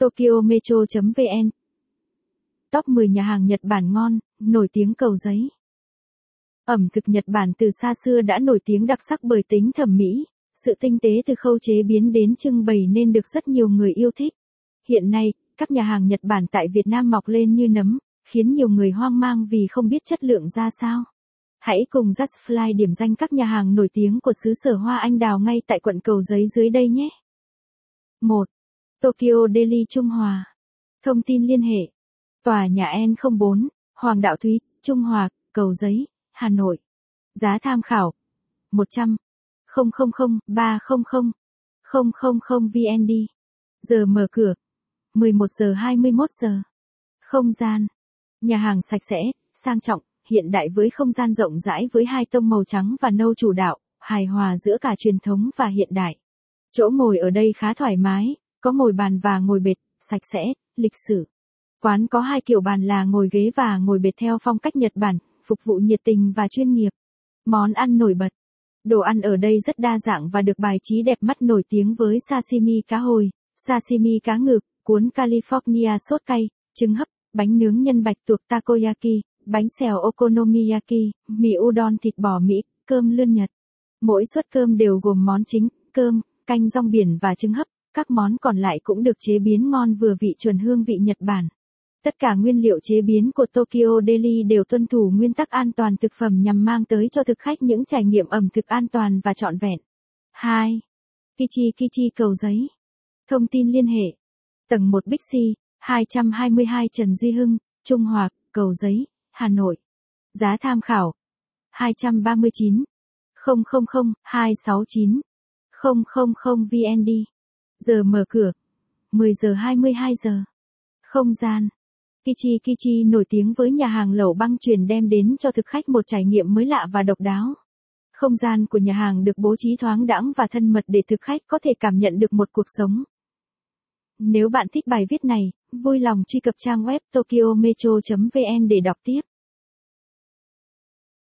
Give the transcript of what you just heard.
TokyoMetro.vn Top 10 nhà hàng Nhật Bản ngon, nổi tiếng cầu giấy. Ẩm thực Nhật Bản từ xa xưa đã nổi tiếng đặc sắc bởi tính thẩm mỹ, sự tinh tế từ khâu chế biến đến trưng bày nên được rất nhiều người yêu thích. Hiện nay, các nhà hàng Nhật Bản tại Việt Nam mọc lên như nấm, khiến nhiều người hoang mang vì không biết chất lượng ra sao. Hãy cùng Justfly điểm danh các nhà hàng nổi tiếng của xứ sở Hoa Anh Đào ngay tại quận Cầu Giấy dưới đây nhé. 1. Tokyo Daily Trung Hòa. Thông tin liên hệ. Tòa nhà N04, Hoàng Đạo Thúy, Trung Hòa, Cầu Giấy, Hà Nội. Giá tham khảo. 100. 000 300 000 VND. Giờ mở cửa. 11 giờ 21 giờ. Không gian. Nhà hàng sạch sẽ, sang trọng, hiện đại với không gian rộng rãi với hai tông màu trắng và nâu chủ đạo, hài hòa giữa cả truyền thống và hiện đại. Chỗ ngồi ở đây khá thoải mái, có ngồi bàn và ngồi bệt, sạch sẽ, lịch sử. Quán có hai kiểu bàn là ngồi ghế và ngồi bệt theo phong cách Nhật Bản, phục vụ nhiệt tình và chuyên nghiệp. Món ăn nổi bật. Đồ ăn ở đây rất đa dạng và được bài trí đẹp mắt nổi tiếng với sashimi cá hồi, sashimi cá ngực, cuốn California sốt cay, trứng hấp, bánh nướng nhân bạch tuộc takoyaki, bánh xèo okonomiyaki, mì udon thịt bò Mỹ, cơm lươn Nhật. Mỗi suất cơm đều gồm món chính, cơm, canh rong biển và trứng hấp, các món còn lại cũng được chế biến ngon vừa vị chuẩn hương vị Nhật Bản. Tất cả nguyên liệu chế biến của Tokyo Deli đều tuân thủ nguyên tắc an toàn thực phẩm nhằm mang tới cho thực khách những trải nghiệm ẩm thực an toàn và trọn vẹn. 2. Kichi Kichi Cầu Giấy Thông tin liên hệ Tầng 1 Bixi, 222 Trần Duy Hưng, Trung Hòa, Cầu Giấy, Hà Nội. Giá tham khảo 239 000 269 000 VND. Giờ mở cửa 10 giờ 22 giờ. Không gian Kichi Kichi nổi tiếng với nhà hàng lẩu băng truyền đem đến cho thực khách một trải nghiệm mới lạ và độc đáo. Không gian của nhà hàng được bố trí thoáng đãng và thân mật để thực khách có thể cảm nhận được một cuộc sống. Nếu bạn thích bài viết này, vui lòng truy cập trang web tokyometro.vn để đọc tiếp.